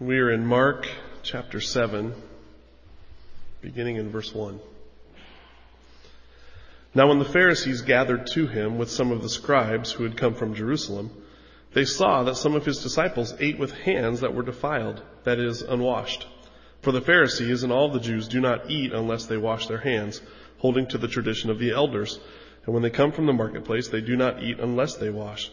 We are in Mark chapter 7, beginning in verse 1. Now when the Pharisees gathered to him with some of the scribes who had come from Jerusalem, they saw that some of his disciples ate with hands that were defiled, that is, unwashed. For the Pharisees and all the Jews do not eat unless they wash their hands, holding to the tradition of the elders. And when they come from the marketplace, they do not eat unless they wash.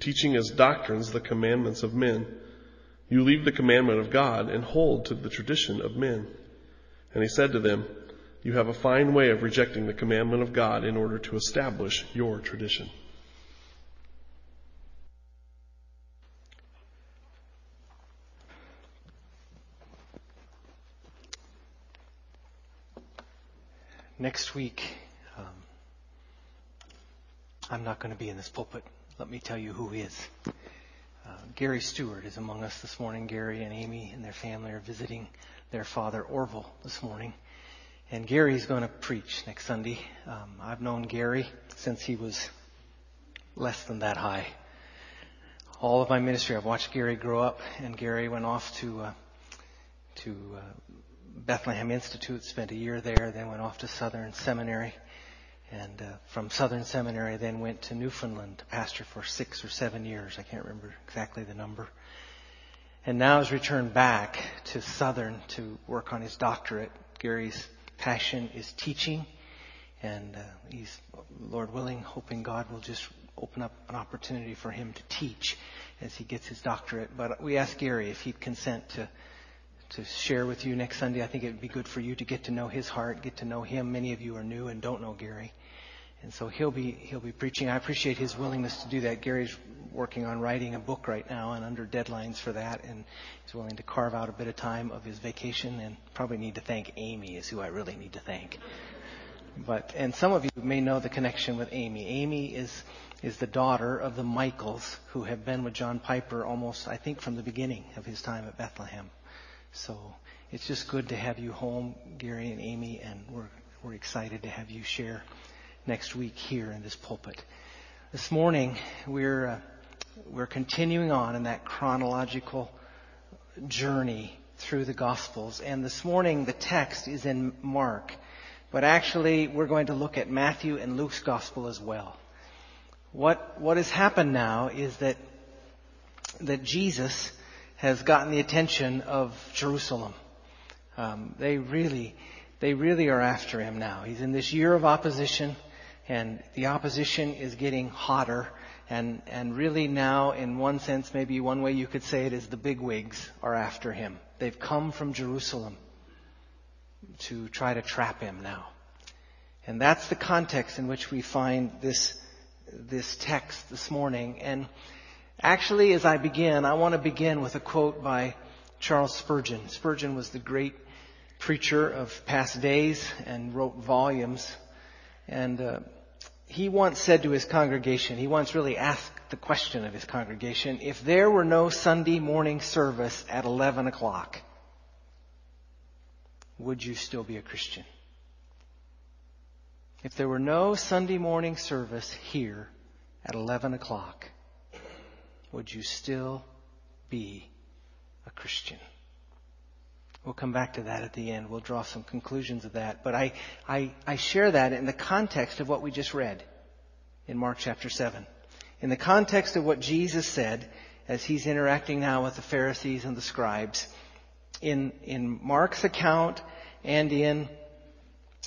teaching as doctrines the commandments of men. You leave the commandment of God and hold to the tradition of men. And he said to them, You have a fine way of rejecting the commandment of God in order to establish your tradition. Next week, um, I'm not going to be in this pulpit let me tell you who he is. Uh, Gary Stewart is among us this morning. Gary and Amy and their family are visiting their father Orville this morning. And Gary's going to preach next Sunday. Um, I've known Gary since he was less than that high. All of my ministry, I've watched Gary grow up, and Gary went off to uh, to uh, Bethlehem Institute, spent a year there, then went off to Southern Seminary and uh, from Southern Seminary, then went to Newfoundland to pastor for six or seven years. I can't remember exactly the number. And now has returned back to Southern to work on his doctorate. Gary's passion is teaching, and uh, he's, Lord willing, hoping God will just open up an opportunity for him to teach as he gets his doctorate. But we asked Gary if he'd consent to to share with you next Sunday. I think it would be good for you to get to know his heart, get to know him. Many of you are new and don't know Gary. And so he'll be he'll be preaching. I appreciate his willingness to do that. Gary's working on writing a book right now and under deadlines for that and he's willing to carve out a bit of time of his vacation and probably need to thank Amy is who I really need to thank. But and some of you may know the connection with Amy. Amy is is the daughter of the Michaels who have been with John Piper almost I think from the beginning of his time at Bethlehem. So it's just good to have you home, Gary and Amy, and we're, we're excited to have you share next week here in this pulpit. This morning, we're, uh, we're continuing on in that chronological journey through the Gospels. And this morning, the text is in Mark. But actually, we're going to look at Matthew and Luke's Gospel as well. What, what has happened now is that, that Jesus has gotten the attention of Jerusalem. Um, they really, they really are after him now. He's in this year of opposition, and the opposition is getting hotter. And, and really now, in one sense, maybe one way you could say it is the bigwigs are after him. They've come from Jerusalem to try to trap him now. And that's the context in which we find this, this text this morning. And Actually, as I begin, I want to begin with a quote by Charles Spurgeon. Spurgeon was the great preacher of past days and wrote volumes. And uh, he once said to his congregation, he once really asked the question of his congregation, if there were no Sunday morning service at 11 o'clock, would you still be a Christian? If there were no Sunday morning service here at 11 o'clock, would you still be a Christian? We'll come back to that at the end. We'll draw some conclusions of that. But I, I, I share that in the context of what we just read in Mark chapter 7. In the context of what Jesus said as he's interacting now with the Pharisees and the scribes. In, in Mark's account and in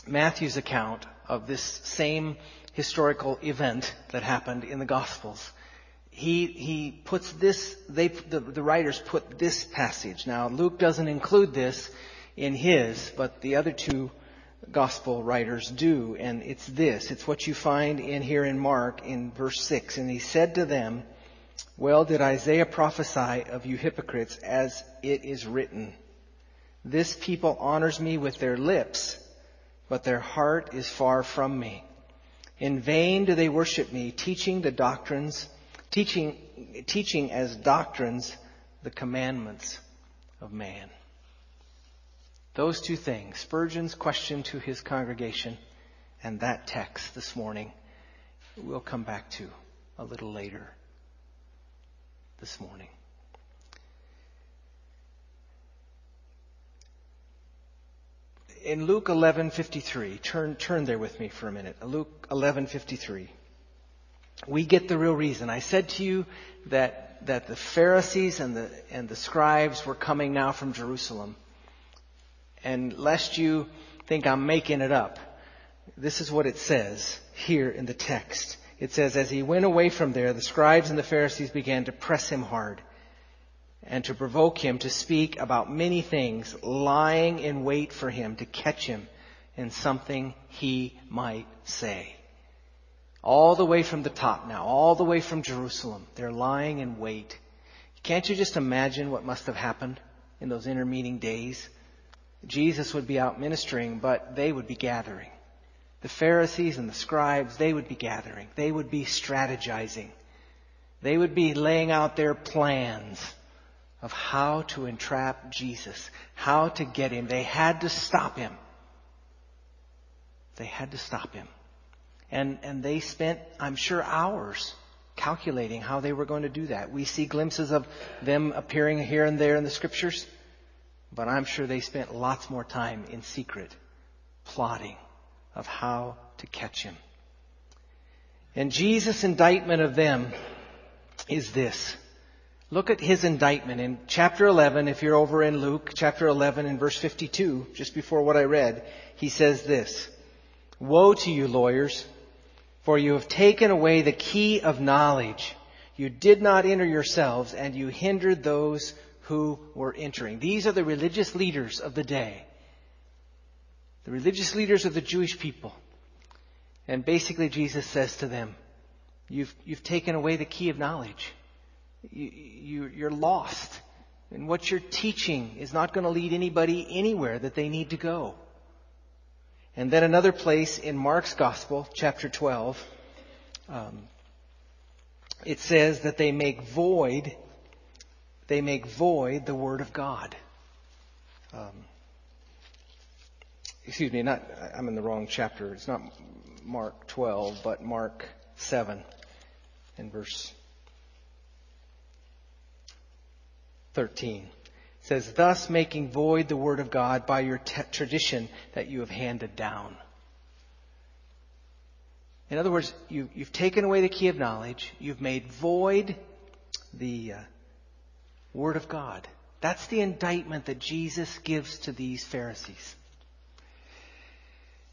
Matthew's account of this same historical event that happened in the Gospels he, he puts this, they, the, the writers put this passage. Now, Luke doesn't include this in his, but the other two gospel writers do, and it's this. It's what you find in here in Mark in verse 6. And he said to them, Well did Isaiah prophesy of you hypocrites as it is written, This people honors me with their lips, but their heart is far from me. In vain do they worship me, teaching the doctrines, teaching, teaching as doctrines the commandments of man. Those two things, Spurgeon's question to his congregation and that text this morning, we'll come back to a little later this morning. in Luke 11:53, turn turn there with me for a minute. Luke 11:53. We get the real reason. I said to you that that the Pharisees and the and the scribes were coming now from Jerusalem. And lest you think I'm making it up, this is what it says here in the text. It says, As he went away from there, the scribes and the Pharisees began to press him hard and to provoke him to speak about many things, lying in wait for him to catch him in something he might say. All the way from the top now, all the way from Jerusalem, they're lying in wait. Can't you just imagine what must have happened in those intermeeting days? Jesus would be out ministering, but they would be gathering. The Pharisees and the scribes, they would be gathering. They would be strategizing. They would be laying out their plans of how to entrap Jesus, how to get him. They had to stop him. They had to stop him. And, and they spent, I'm sure, hours calculating how they were going to do that. We see glimpses of them appearing here and there in the scriptures, but I'm sure they spent lots more time in secret plotting of how to catch him. And Jesus' indictment of them is this. Look at his indictment in chapter 11, if you're over in Luke, chapter 11 and verse 52, just before what I read, he says this, Woe to you, lawyers, for you have taken away the key of knowledge. You did not enter yourselves, and you hindered those who were entering. These are the religious leaders of the day. The religious leaders of the Jewish people. And basically Jesus says to them, You've, you've taken away the key of knowledge you, you, are lost. And what you're teaching is not going to lead anybody anywhere that they need to go. And then another place in Mark's Gospel, chapter 12, um, it says that they make void, they make void the Word of God. Um, excuse me, not, I'm in the wrong chapter. It's not Mark 12, but Mark 7 in verse 13. Says, thus making void the word of God by your t- tradition that you have handed down. In other words, you, have taken away the key of knowledge. You've made void the uh, word of God. That's the indictment that Jesus gives to these Pharisees.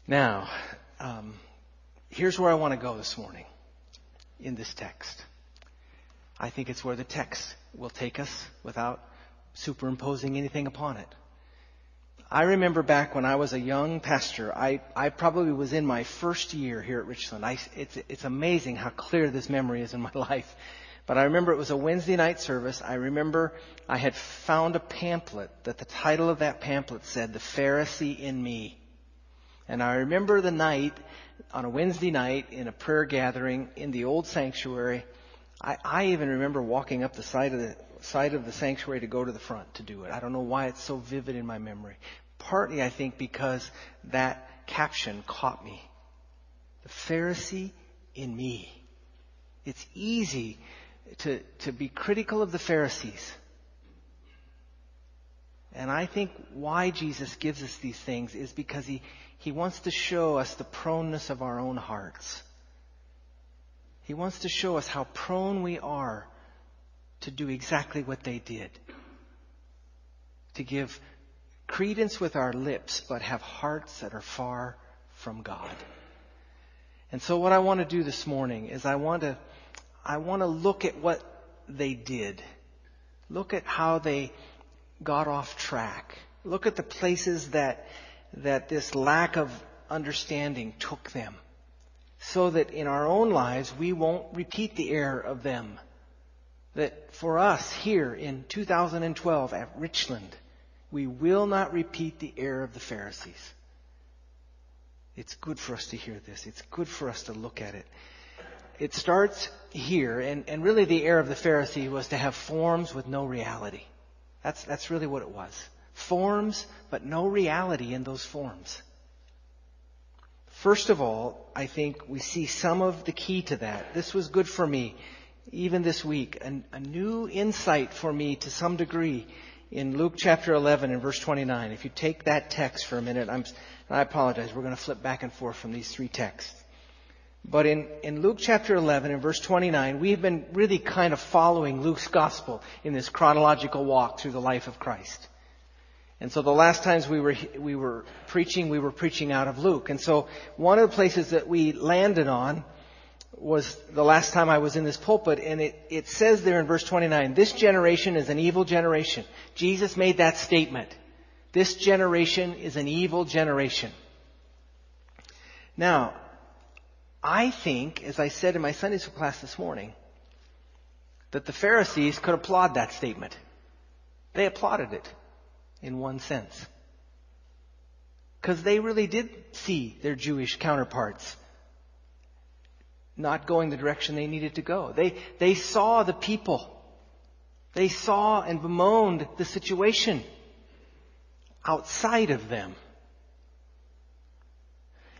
Now, um, here's where I want to go this morning in this text. I think it's where the text will take us without superimposing anything upon it. I remember back when I was a young pastor, I, I probably was in my first year here at Richland. I, it's, it's amazing how clear this memory is in my life. But I remember it was a Wednesday night service. I remember I had found a pamphlet that the title of that pamphlet said, The Pharisee in Me. And I remember the night, on a Wednesday night, in a prayer gathering in the old sanctuary, I, I even remember walking up the side of the side of the sanctuary to go to the front to do it. I don't know why it's so vivid in my memory. Partly, I think, because that caption caught me. The Pharisee in me. It's easy to, to be critical of the Pharisees. And I think why Jesus gives us these things is because he, he wants to show us the proneness of our own hearts. He wants to show us how prone we are to do exactly what they did. To give credence with our lips, but have hearts that are far from God. And so what I want to do this morning is I want to, I want to look at what they did. Look at how they got off track. Look at the places that, that this lack of understanding took them so that in our own lives we won't repeat the error of them. That for us here in 2012 at Richland, We will not repeat the error of the Pharisees. It's good for us to hear this. It's good for us to look at it. It starts here, and, and really the error of the Pharisee was to have forms with no reality. That's, that's really what it was. Forms, but no reality in those forms. First of all, I think we see some of the key to that. This was good for me, even this week, a, a new insight for me to some degree in Luke chapter 11 and verse 29. If you take that text for a minute, I'm, I apologize, we're going to flip back and forth from these three texts. But in, in Luke chapter 11 and verse 29, we've been really kind of following Luke's gospel in this chronological walk through the life of Christ. And so the last times we were, we were preaching, we were preaching out of Luke. And so one of the places that we landed on was the last time I was in this pulpit, and it, it says there in verse 29, this generation is an evil generation. Jesus made that statement. This generation is an evil generation. Now, I think, as I said in my Sunday school class this morning, that the Pharisees could applaud that statement. They applauded it in one sense. Because they really did see their Jewish counterparts not going the direction they needed to go. They, they saw the people. They saw and bemoaned the situation outside of them.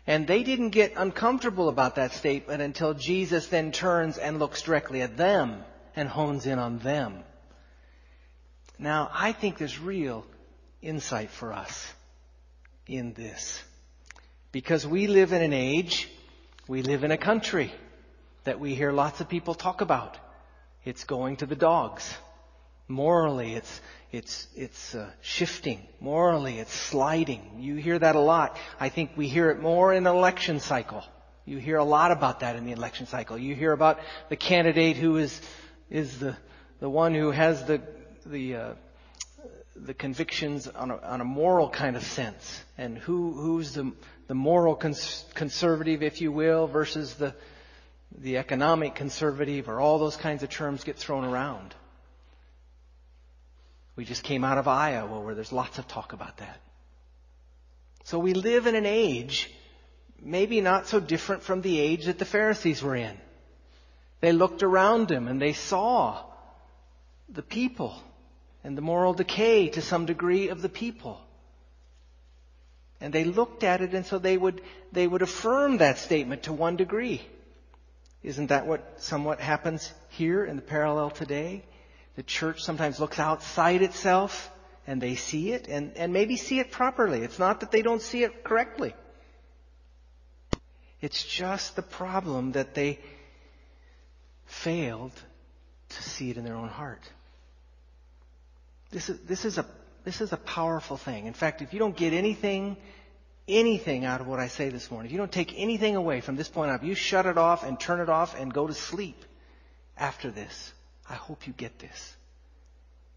And they didn't get uncomfortable about that statement until Jesus then turns and looks directly at them and hones in on them. Now, I think there's real insight for us in this. Because we live in an age, we live in a country that we hear lots of people talk about. It's going to the dogs. Morally, it's it's it's uh, shifting. Morally, it's sliding. You hear that a lot. I think we hear it more in election cycle. You hear a lot about that in the election cycle. You hear about the candidate who is is the the one who has the the uh, the convictions on a, on a moral kind of sense, and who who's the the moral cons- conservative, if you will, versus the the economic conservative, or all those kinds of terms get thrown around. We just came out of Iowa where there's lots of talk about that. So we live in an age, maybe not so different from the age that the Pharisees were in. They looked around them and they saw the people and the moral decay to some degree of the people. And they looked at it and so they would, they would affirm that statement to one degree. Isn't that what somewhat happens here in the parallel today? The church sometimes looks outside itself and they see it and, and maybe see it properly. It's not that they don't see it correctly. It's just the problem that they failed to see it in their own heart. This is, this is a, this is a powerful thing. In fact, if you don't get anything anything out of what I say this morning, if you don't take anything away from this point on, you shut it off and turn it off and go to sleep after this. I hope you get this.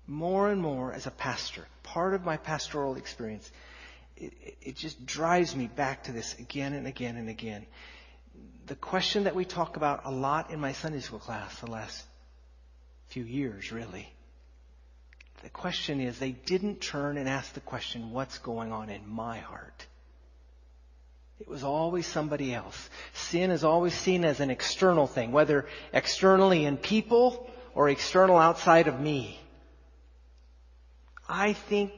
More and more as a pastor, part of my pastoral experience, it, it just drives me back to this again and again and again. The question that we talk about a lot in my Sunday school class the last few years, really. The question is, they didn't turn and ask the question, what's going on in my heart? It was always somebody else. Sin is always seen as an external thing, whether externally in people or external outside of me. I think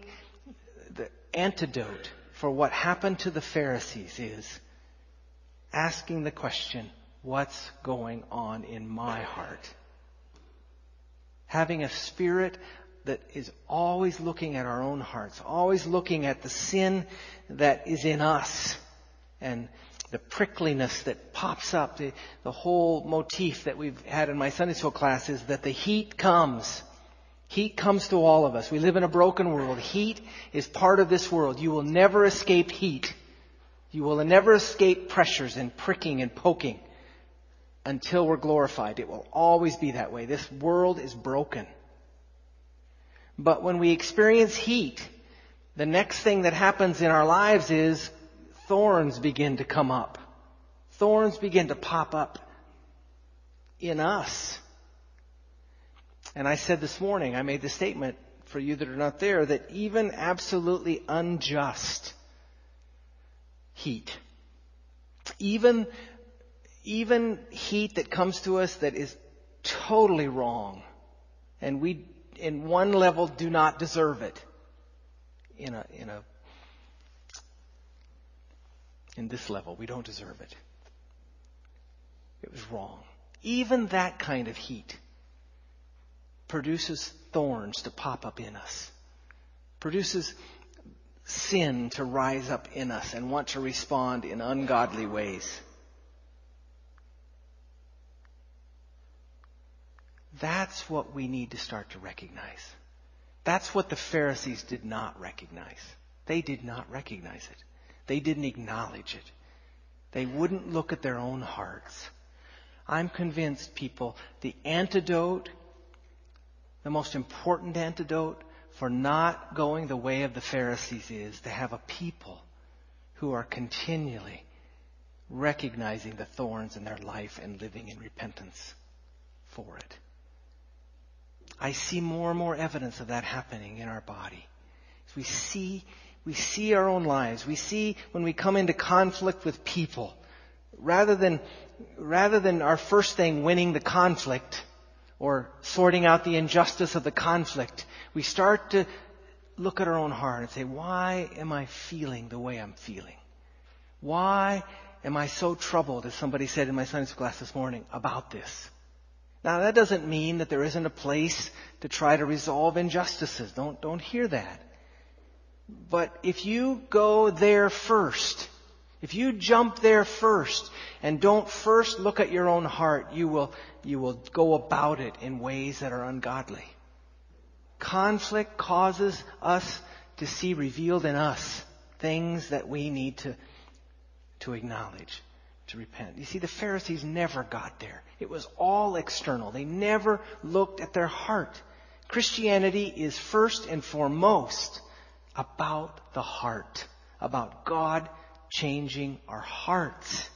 the antidote for what happened to the Pharisees is asking the question, what's going on in my heart? Having a spirit that is always looking at our own hearts, always looking at the sin that is in us and the prickliness that pops up, the, the whole motif that we've had in my Sunday school class is that the heat comes. Heat comes to all of us. We live in a broken world. Heat is part of this world. You will never escape heat. You will never escape pressures and pricking and poking until we're glorified. It will always be that way. This world is broken. But when we experience heat, the next thing that happens in our lives is thorns begin to come up. Thorns begin to pop up in us. And I said this morning, I made the statement for you that are not there, that even absolutely unjust heat, even, even heat that comes to us that is totally wrong, and we, in one level, do not deserve it, in a, in a, in this level, we don't deserve it. It was wrong. Even that kind of heat produces thorns to pop up in us, produces sin to rise up in us and want to respond in ungodly ways. That's what we need to start to recognize. That's what the Pharisees did not recognize. They did not recognize it. They didn't acknowledge it. They wouldn't look at their own hearts. I'm convinced, people, the antidote, the most important antidote for not going the way of the Pharisees is to have a people who are continually recognizing the thorns in their life and living in repentance for it. I see more and more evidence of that happening in our body. we see, we see our own lives. We see when we come into conflict with people, rather than, rather than our first thing winning the conflict or sorting out the injustice of the conflict, we start to look at our own heart and say, why am I feeling the way I'm feeling? Why am I so troubled, as somebody said in my Sunday school class this morning, about this? Now that doesn't mean that there isn't a place to try to resolve injustices. Don't, don't hear that. But if you go there first, if you jump there first and don't first look at your own heart, you will, you will go about it in ways that are ungodly. Conflict causes us to see revealed in us things that we need to, to acknowledge to repent. You see, the Pharisees never got there. It was all external. They never looked at their heart. Christianity is first and foremost about the heart, about God changing our hearts.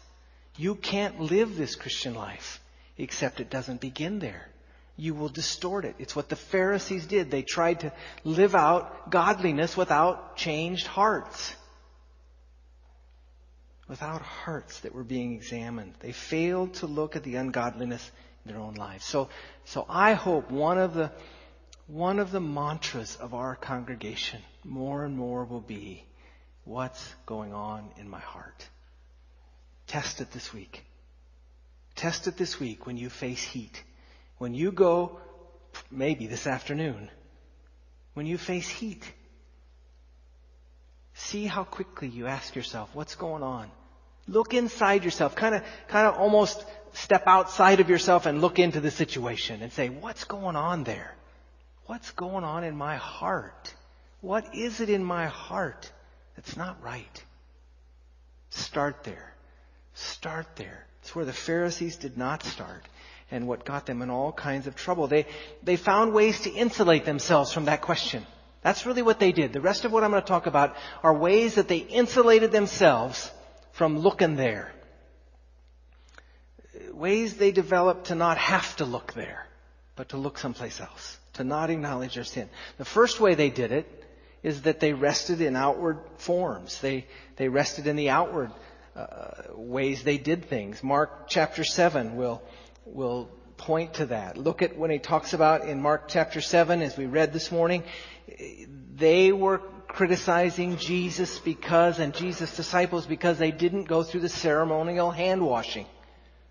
You can't live this Christian life except it doesn't begin there. You will distort it. It's what the Pharisees did. They tried to live out godliness without changed hearts without hearts that were being examined. They failed to look at the ungodliness in their own lives. So, so I hope one of the, one of the mantras of our congregation more and more will be, what's going on in my heart? Test it this week. Test it this week when you face heat. When you go, maybe this afternoon, when you face heat. See how quickly you ask yourself, what's going on? Look inside yourself. Kind of, kind of almost step outside of yourself and look into the situation and say, what's going on there? What's going on in my heart? What is it in my heart that's not right? Start there. Start there. It's where the Pharisees did not start and what got them in all kinds of trouble. They, they found ways to insulate themselves from that question. That's really what they did. The rest of what I'm going to talk about are ways that they insulated themselves from looking there. Ways they developed to not have to look there, but to look someplace else, to not acknowledge their sin. The first way they did it is that they rested in outward forms. They, they rested in the outward uh, ways they did things. Mark chapter 7 will, will point to that. Look at when he talks about in Mark chapter 7, as we read this morning, they were criticizing Jesus because, and Jesus' disciples because they didn't go through the ceremonial hand washing.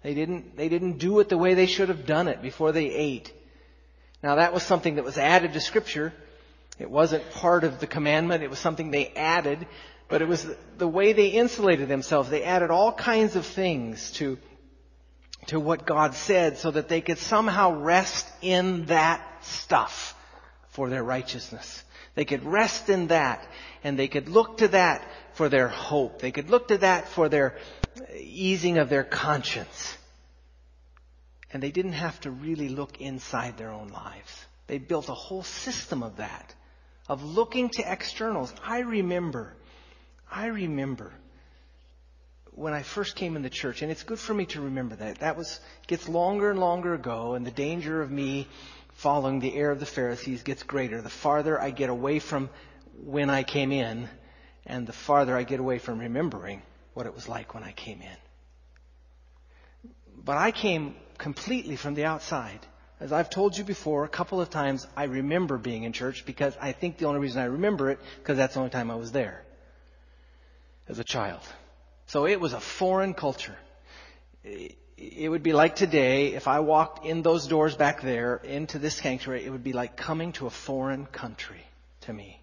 They didn't, they didn't do it the way they should have done it before they ate. Now that was something that was added to scripture. It wasn't part of the commandment. It was something they added, but it was the way they insulated themselves. They added all kinds of things to, to what God said so that they could somehow rest in that stuff for their righteousness. They could rest in that and they could look to that for their hope. They could look to that for their easing of their conscience. And they didn't have to really look inside their own lives. They built a whole system of that, of looking to externals. I remember, I remember when I first came in the church, and it's good for me to remember that. That was, gets longer and longer ago, and the danger of me following the error of the Pharisees gets greater. The farther I get away from when I came in, and the farther I get away from remembering what it was like when I came in. But I came completely from the outside. As I've told you before a couple of times, I remember being in church because I think the only reason I remember it because that's the only time I was there as a child. So it was a foreign culture. It would be like today if I walked in those doors back there into this sanctuary, it would be like coming to a foreign country to me.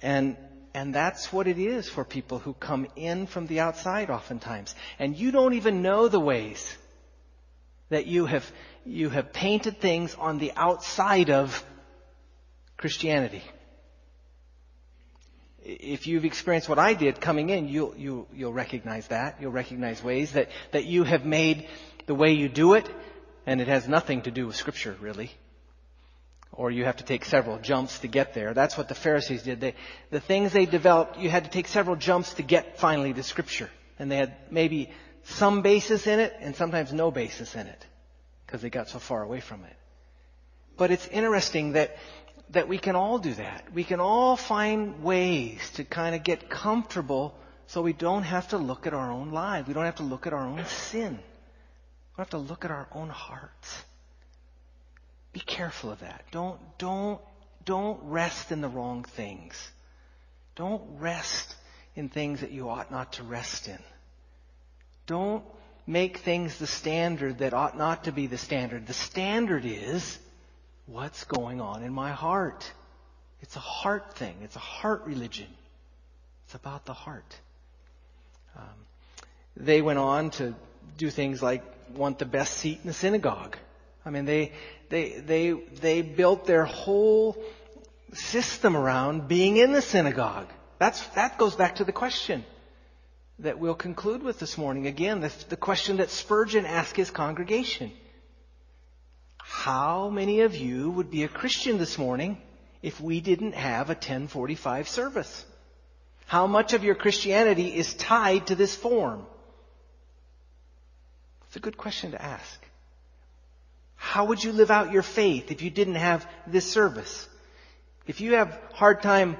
And and that's what it is for people who come in from the outside oftentimes. And you don't even know the ways that you have, you have painted things on the outside of Christianity. If you've experienced what I did coming in, you'll, you, you'll recognize that. You'll recognize ways that, that you have made the way you do it, and it has nothing to do with Scripture, really or you have to take several jumps to get there. That's what the Pharisees did. They, the things they developed, you had to take several jumps to get finally to Scripture. And they had maybe some basis in it and sometimes no basis in it because they got so far away from it. But it's interesting that that we can all do that. We can all find ways to kind of get comfortable so we don't have to look at our own lives. We don't have to look at our own sin. We don't have to look at our own hearts. Be careful of that. Don't, don't, don't rest in the wrong things. Don't rest in things that you ought not to rest in. Don't make things the standard that ought not to be the standard. The standard is what's going on in my heart. It's a heart thing. It's a heart religion. It's about the heart. Um, they went on to do things like want the best seat in the synagogue. I mean, they, they, they, they built their whole system around being in the synagogue. That's, that goes back to the question that we'll conclude with this morning. Again, the, the question that Spurgeon asked his congregation. How many of you would be a Christian this morning if we didn't have a 1045 service? How much of your Christianity is tied to this form? It's a good question to ask. How would you live out your faith if you didn't have this service? If you have hard time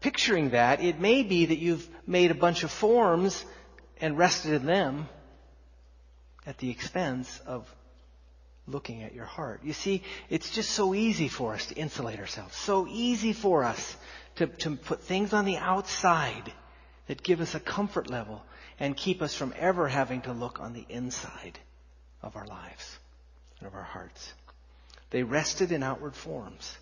picturing that, it may be that you've made a bunch of forms and rested in them at the expense of looking at your heart. You see, it's just so easy for us to insulate ourselves. So easy for us to, to put things on the outside that give us a comfort level and keep us from ever having to look on the inside of our lives and of our hearts. They rested in outward forms.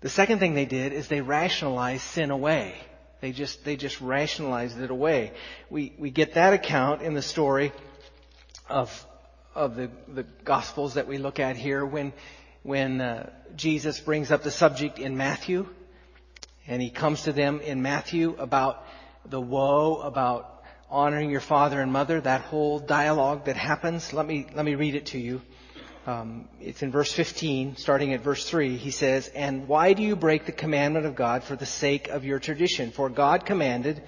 The second thing they did is they rationalized sin away. They just, they just rationalized it away. We, we get that account in the story of, of the, the Gospels that we look at here when, when uh, Jesus brings up the subject in Matthew. And he comes to them in Matthew about the woe about honoring your father and mother, that whole dialogue that happens. Let me, let me read it to you. Um, it's in verse 15, starting at verse 3. He says, And why do you break the commandment of God for the sake of your tradition? For God commanded,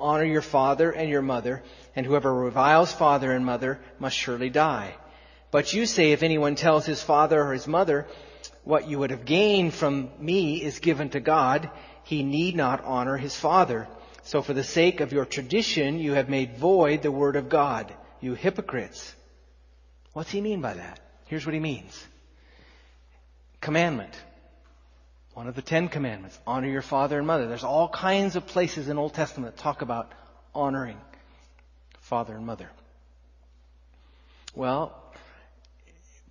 honor your father and your mother, and whoever reviles father and mother must surely die. But you say, if anyone tells his father or his mother, what you would have gained from me is given to God, he need not honor his father. So for the sake of your tradition, you have made void the word of God, you hypocrites. What's he mean by that? Here's what he means. Commandment. One of the Ten Commandments. Honor your father and mother. There's all kinds of places in Old Testament that talk about honoring father and mother. Well,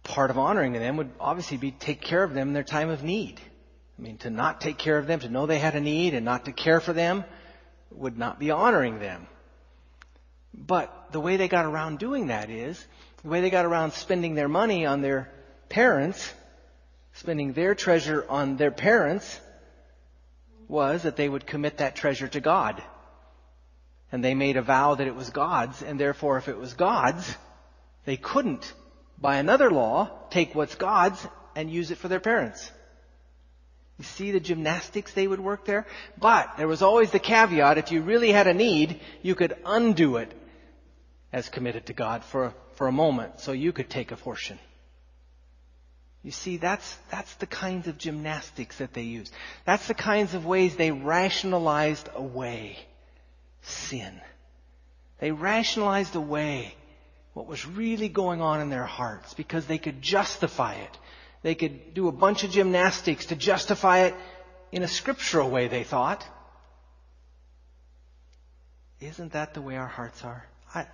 part of honoring them would obviously be take care of them in their time of need. I mean, to not take care of them, to know they had a need and not to care for them, would not be honoring them. But the way they got around doing that is, the way they got around spending their money on their parents, spending their treasure on their parents, was that they would commit that treasure to God. And they made a vow that it was God's, and therefore if it was God's, they couldn't, by another law, take what's God's and use it for their parents. You see the gymnastics they would work there? But there was always the caveat, if you really had a need, you could undo it as committed to God for, for a moment so you could take a portion. You see, that's, that's the kinds of gymnastics that they used. That's the kinds of ways they rationalized away sin. They rationalized away what was really going on in their hearts because they could justify it. They could do a bunch of gymnastics to justify it in a scriptural way, they thought. Isn't that the way our hearts are? I,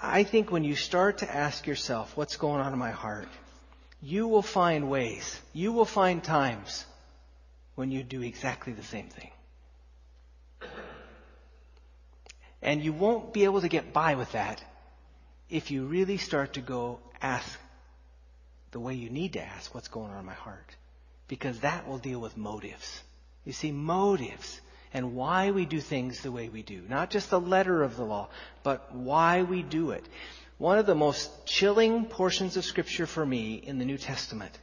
I think when you start to ask yourself, what's going on in my heart? You will find ways, you will find times when you do exactly the same thing. And you won't be able to get by with that if you really start to go ask the way you need to ask what's going on in my heart. Because that will deal with motives. You see, motives and why we do things the way we do. Not just the letter of the law, but why we do it. One of the most chilling portions of Scripture for me in the New Testament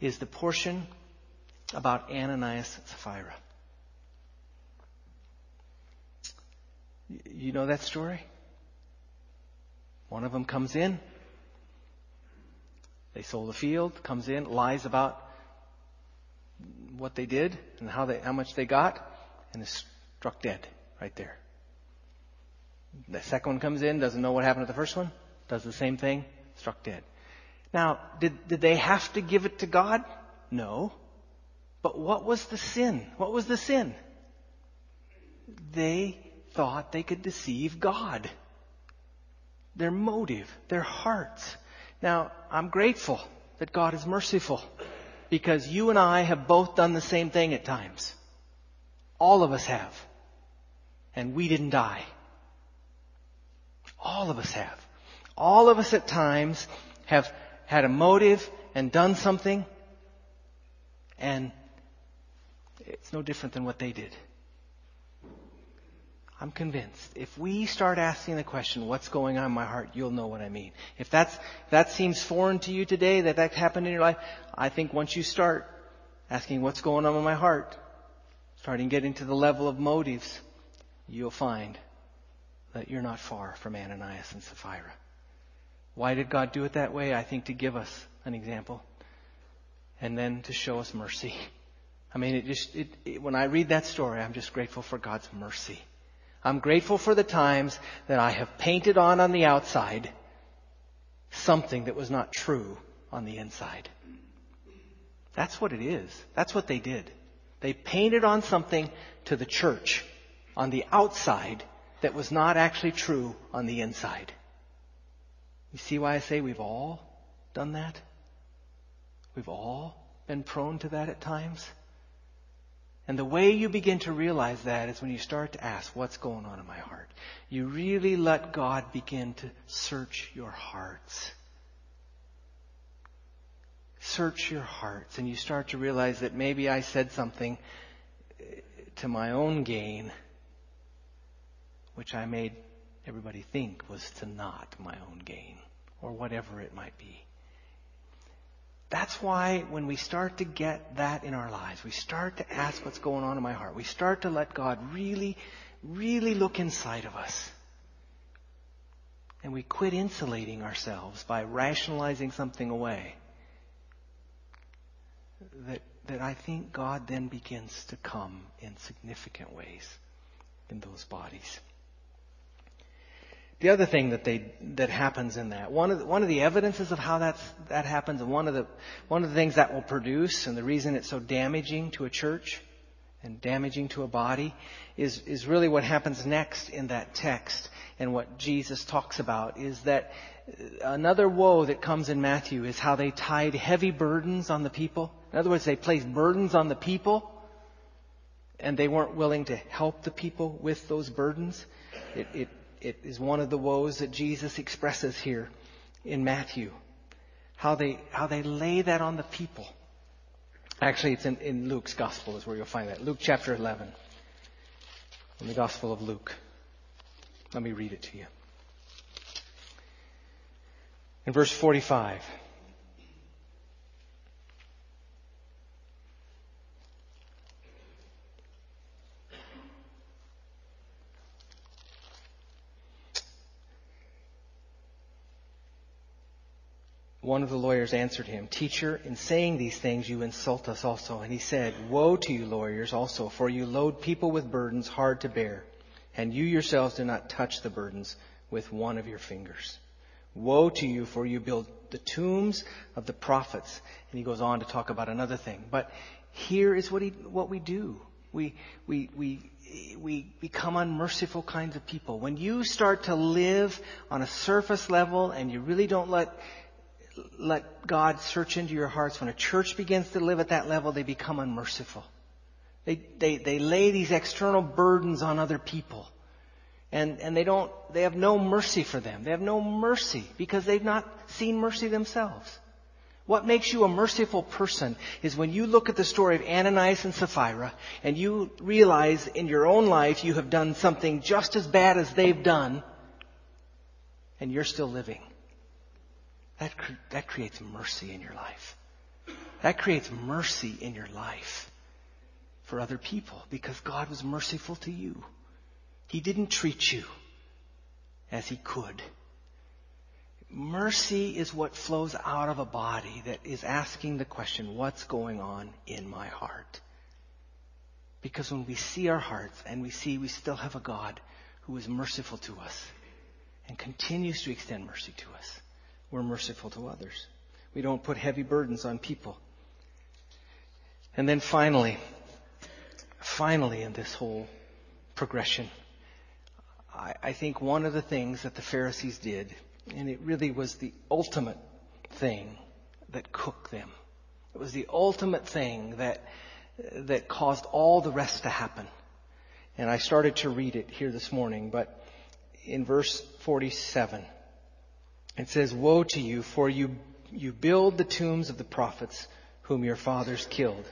is the portion about Ananias and Sapphira. You know that story? One of them comes in. They sold the field, comes in, lies about what they did and how they, how much they got, and is struck dead right there. The second one comes in, doesn't know what happened to the first one, does the same thing, struck dead. Now, did, did they have to give it to God? No. But what was the sin? What was the sin? They thought they could deceive God. Their motive, their hearts. Now, I'm grateful that God is merciful because you and I have both done the same thing at times. All of us have. And we didn't die. All of us have. All of us at times have had a motive and done something, and it's no different than what they did. I'm convinced. If we start asking the question, what's going on in my heart, you'll know what I mean. If that's, that seems foreign to you today, that that happened in your life, I think once you start asking what's going on in my heart, starting getting to the level of motives, you'll find that you're not far from Ananias and Sapphira. Why did God do it that way? I think to give us an example and then to show us mercy. I mean, it just, it, it, when I read that story, I'm just grateful for God's mercy. I'm grateful for the times that I have painted on on the outside something that was not true on the inside. That's what it is. That's what they did. They painted on something to the church on the outside that was not actually true on the inside. You see why I say we've all done that? We've all been prone to that at times. And the way you begin to realize that is when you start to ask, what's going on in my heart? You really let God begin to search your hearts. Search your hearts and you start to realize that maybe I said something to my own gain which I made everybody think was to not my own gain, or whatever it might be. That's why when we start to get that in our lives, we start to ask what's going on in my heart. We start to let God really, really look inside of us. And we quit insulating ourselves by rationalizing something away. That, that I think God then begins to come in significant ways in those bodies. The other thing that they that happens in that one of the, one of the evidences of how that's that happens, and one of the one of the things that will produce, and the reason it's so damaging to a church and damaging to a body, is is really what happens next in that text, and what Jesus talks about is that another woe that comes in Matthew is how they tied heavy burdens on the people. In other words, they placed burdens on the people, and they weren't willing to help the people with those burdens. It, it it is one of the woes that Jesus expresses here in Matthew. How they, how they lay that on the people. Actually, it's in, in Luke's gospel is where you'll find that. Luke chapter 11. In the gospel of Luke. Let me read it to you. In verse 45. One of the lawyers answered him, Teacher, in saying these things you insult us also. And he said, Woe to you lawyers also, for you load people with burdens hard to bear, and you yourselves do not touch the burdens with one of your fingers. Woe to you, for you build the tombs of the prophets. And he goes on to talk about another thing. But here is what, he, what we do. We, we, we, we become unmerciful kinds of people. When you start to live on a surface level and you really don't let let God search into your hearts. When a church begins to live at that level, they become unmerciful. They, they, they lay these external burdens on other people. And, and they don't, they have no mercy for them. They have no mercy because they've not seen mercy themselves. What makes you a merciful person is when you look at the story of Ananias and Sapphira and you realize in your own life you have done something just as bad as they've done and you're still living. That, that creates mercy in your life. That creates mercy in your life for other people because God was merciful to you. He didn't treat you as he could. Mercy is what flows out of a body that is asking the question, what's going on in my heart? Because when we see our hearts and we see we still have a God who is merciful to us and continues to extend mercy to us, we're merciful to others. We don't put heavy burdens on people. And then finally, finally in this whole progression, I, I, think one of the things that the Pharisees did, and it really was the ultimate thing that cooked them. It was the ultimate thing that, that caused all the rest to happen. And I started to read it here this morning, but in verse 47, it says, Woe to you, for you, you build the tombs of the prophets whom your fathers killed.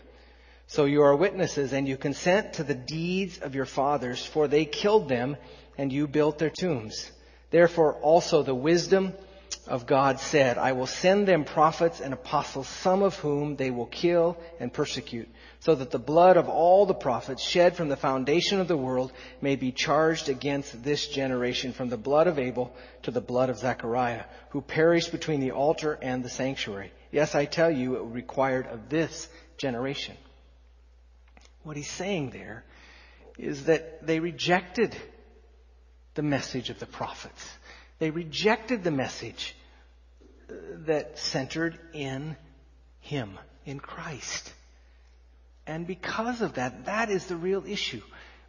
So you are witnesses and you consent to the deeds of your fathers, for they killed them and you built their tombs. Therefore also the wisdom of God said, I will send them prophets and apostles, some of whom they will kill and persecute, so that the blood of all the prophets shed from the foundation of the world may be charged against this generation, from the blood of Abel to the blood of Zechariah, who perished between the altar and the sanctuary. Yes, I tell you, it required of this generation. What he's saying there is that they rejected the message of the prophets. They rejected the message that centered in Him, in Christ. And because of that, that is the real issue.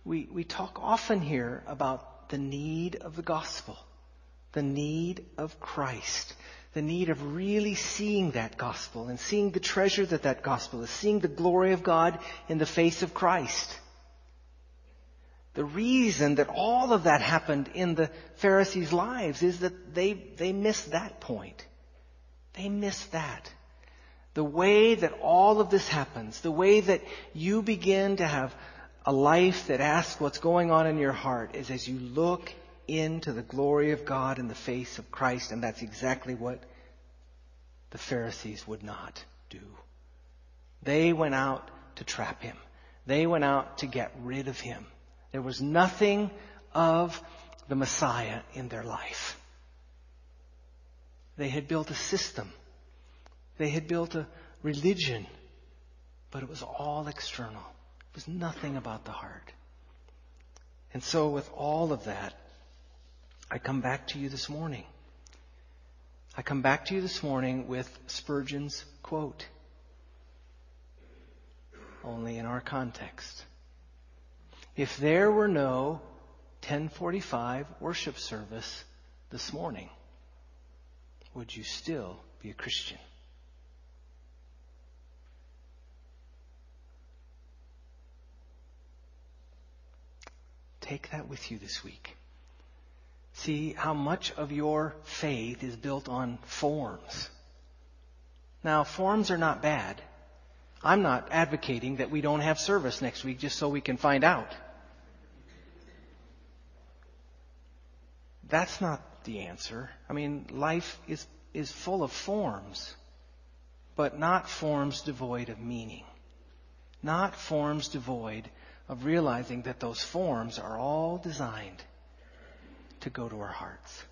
We, we talk often here about the need of the gospel, the need of Christ, the need of really seeing that gospel and seeing the treasure that that gospel is, seeing the glory of God in the face of Christ. The reason that all of that happened in the Pharisees' lives is that they, they missed that point. They missed that. The way that all of this happens, the way that you begin to have a life that asks what's going on in your heart is as you look into the glory of God in the face of Christ, and that's exactly what the Pharisees would not do. They went out to trap him. They went out to get rid of him. There was nothing of the Messiah in their life. They had built a system. They had built a religion, but it was all external. It was nothing about the heart. And so with all of that, I come back to you this morning. I come back to you this morning with Spurgeon's quote. Only in our context. If there were no 1045 worship service this morning, would you still be a Christian? Take that with you this week. See how much of your faith is built on forms. Now, forms are not bad. I'm not advocating that we don't have service next week just so we can find out. That's not the answer. I mean, life is, is full of forms, but not forms devoid of meaning. Not forms devoid of realizing that those forms are all designed to go to our hearts.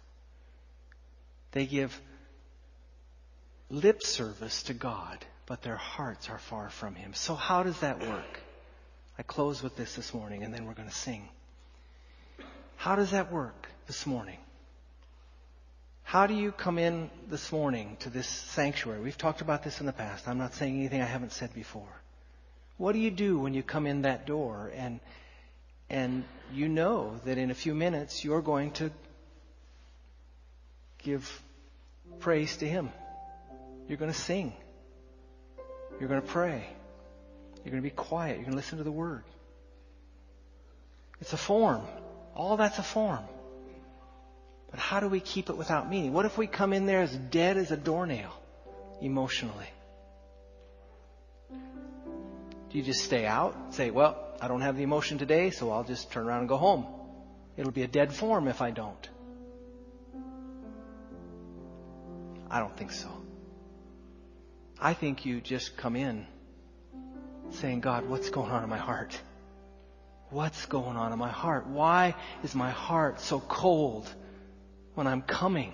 They give lip service to God, but their hearts are far from Him. So how does that work? I close with this this morning and then we're going to sing. How does that work this morning? How do you come in this morning to this sanctuary? We've talked about this in the past. I'm not saying anything I haven't said before. What do you do when you come in that door and and you know that in a few minutes you're going to give praise to him. You're going to sing. You're going to pray. You're going to be quiet. You're going to listen to the word. It's a form. All that's a form. But how do we keep it without meaning? What if we come in there as dead as a doornail emotionally? Do you just stay out? And say, well, I don't have the emotion today, so I'll just turn around and go home. It'll be a dead form if I don't. I don't think so. I think you just come in saying, God, what's going on in my heart? What's going on in my heart? Why is my heart so cold when I'm coming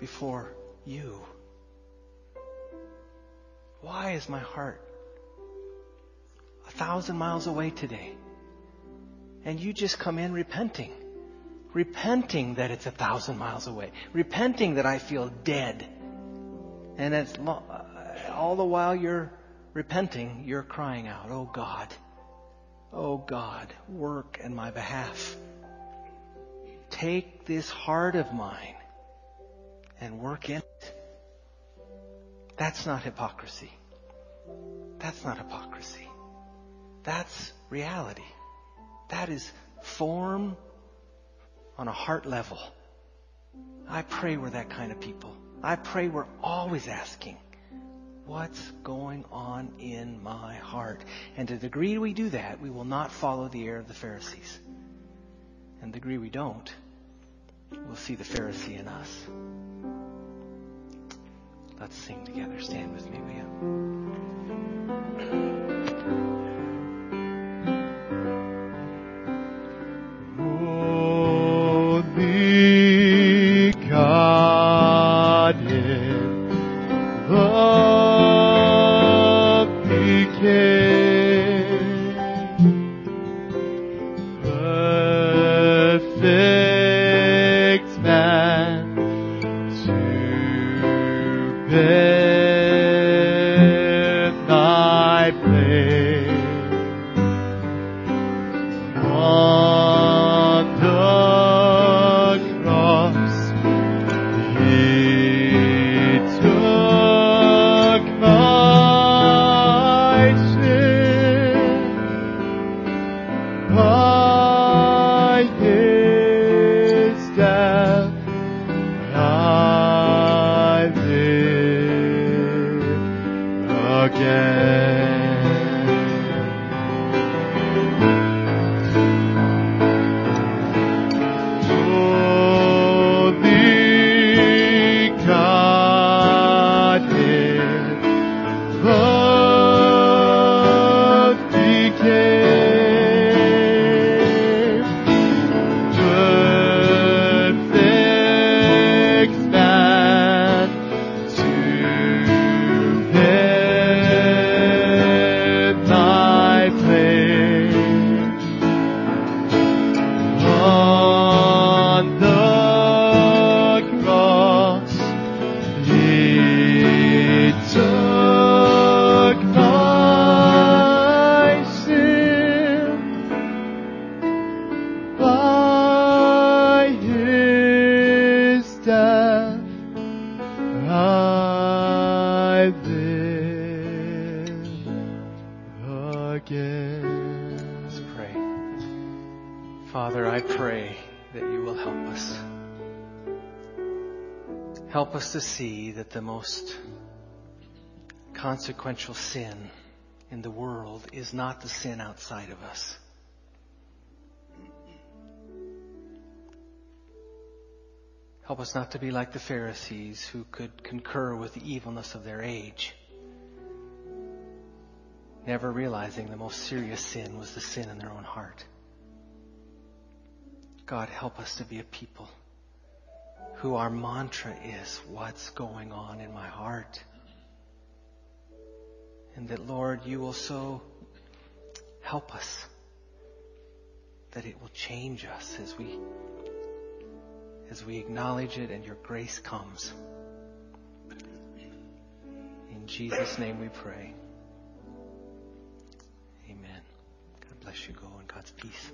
before you? Why is my heart a thousand miles away today? And you just come in repenting. Repenting that it's a thousand miles away. Repenting that I feel dead. And it's uh, all the while you're repenting, you're crying out, Oh God, oh God, work in my behalf. Take this heart of mine and work in it. That's not hypocrisy. That's not hypocrisy. That's reality. That is form on a heart level. I pray we're that kind of people. I pray we're always asking, what's going on in my heart? And to the degree we do that, we will not follow the error of the Pharisees. And the degree we don't, we'll see the Pharisee in us. Let's sing together. Stand with me, will you? To see that the most consequential sin in the world is not the sin outside of us. Help us not to be like the Pharisees who could concur with the evilness of their age, never realizing the most serious sin was the sin in their own heart. God, help us to be a people who our mantra is, what's going on in my heart? And that, Lord, you will so help us that it will change us as we as we acknowledge it and your grace comes. In Jesus' name we pray. Amen. God bless you. Go in God's peace.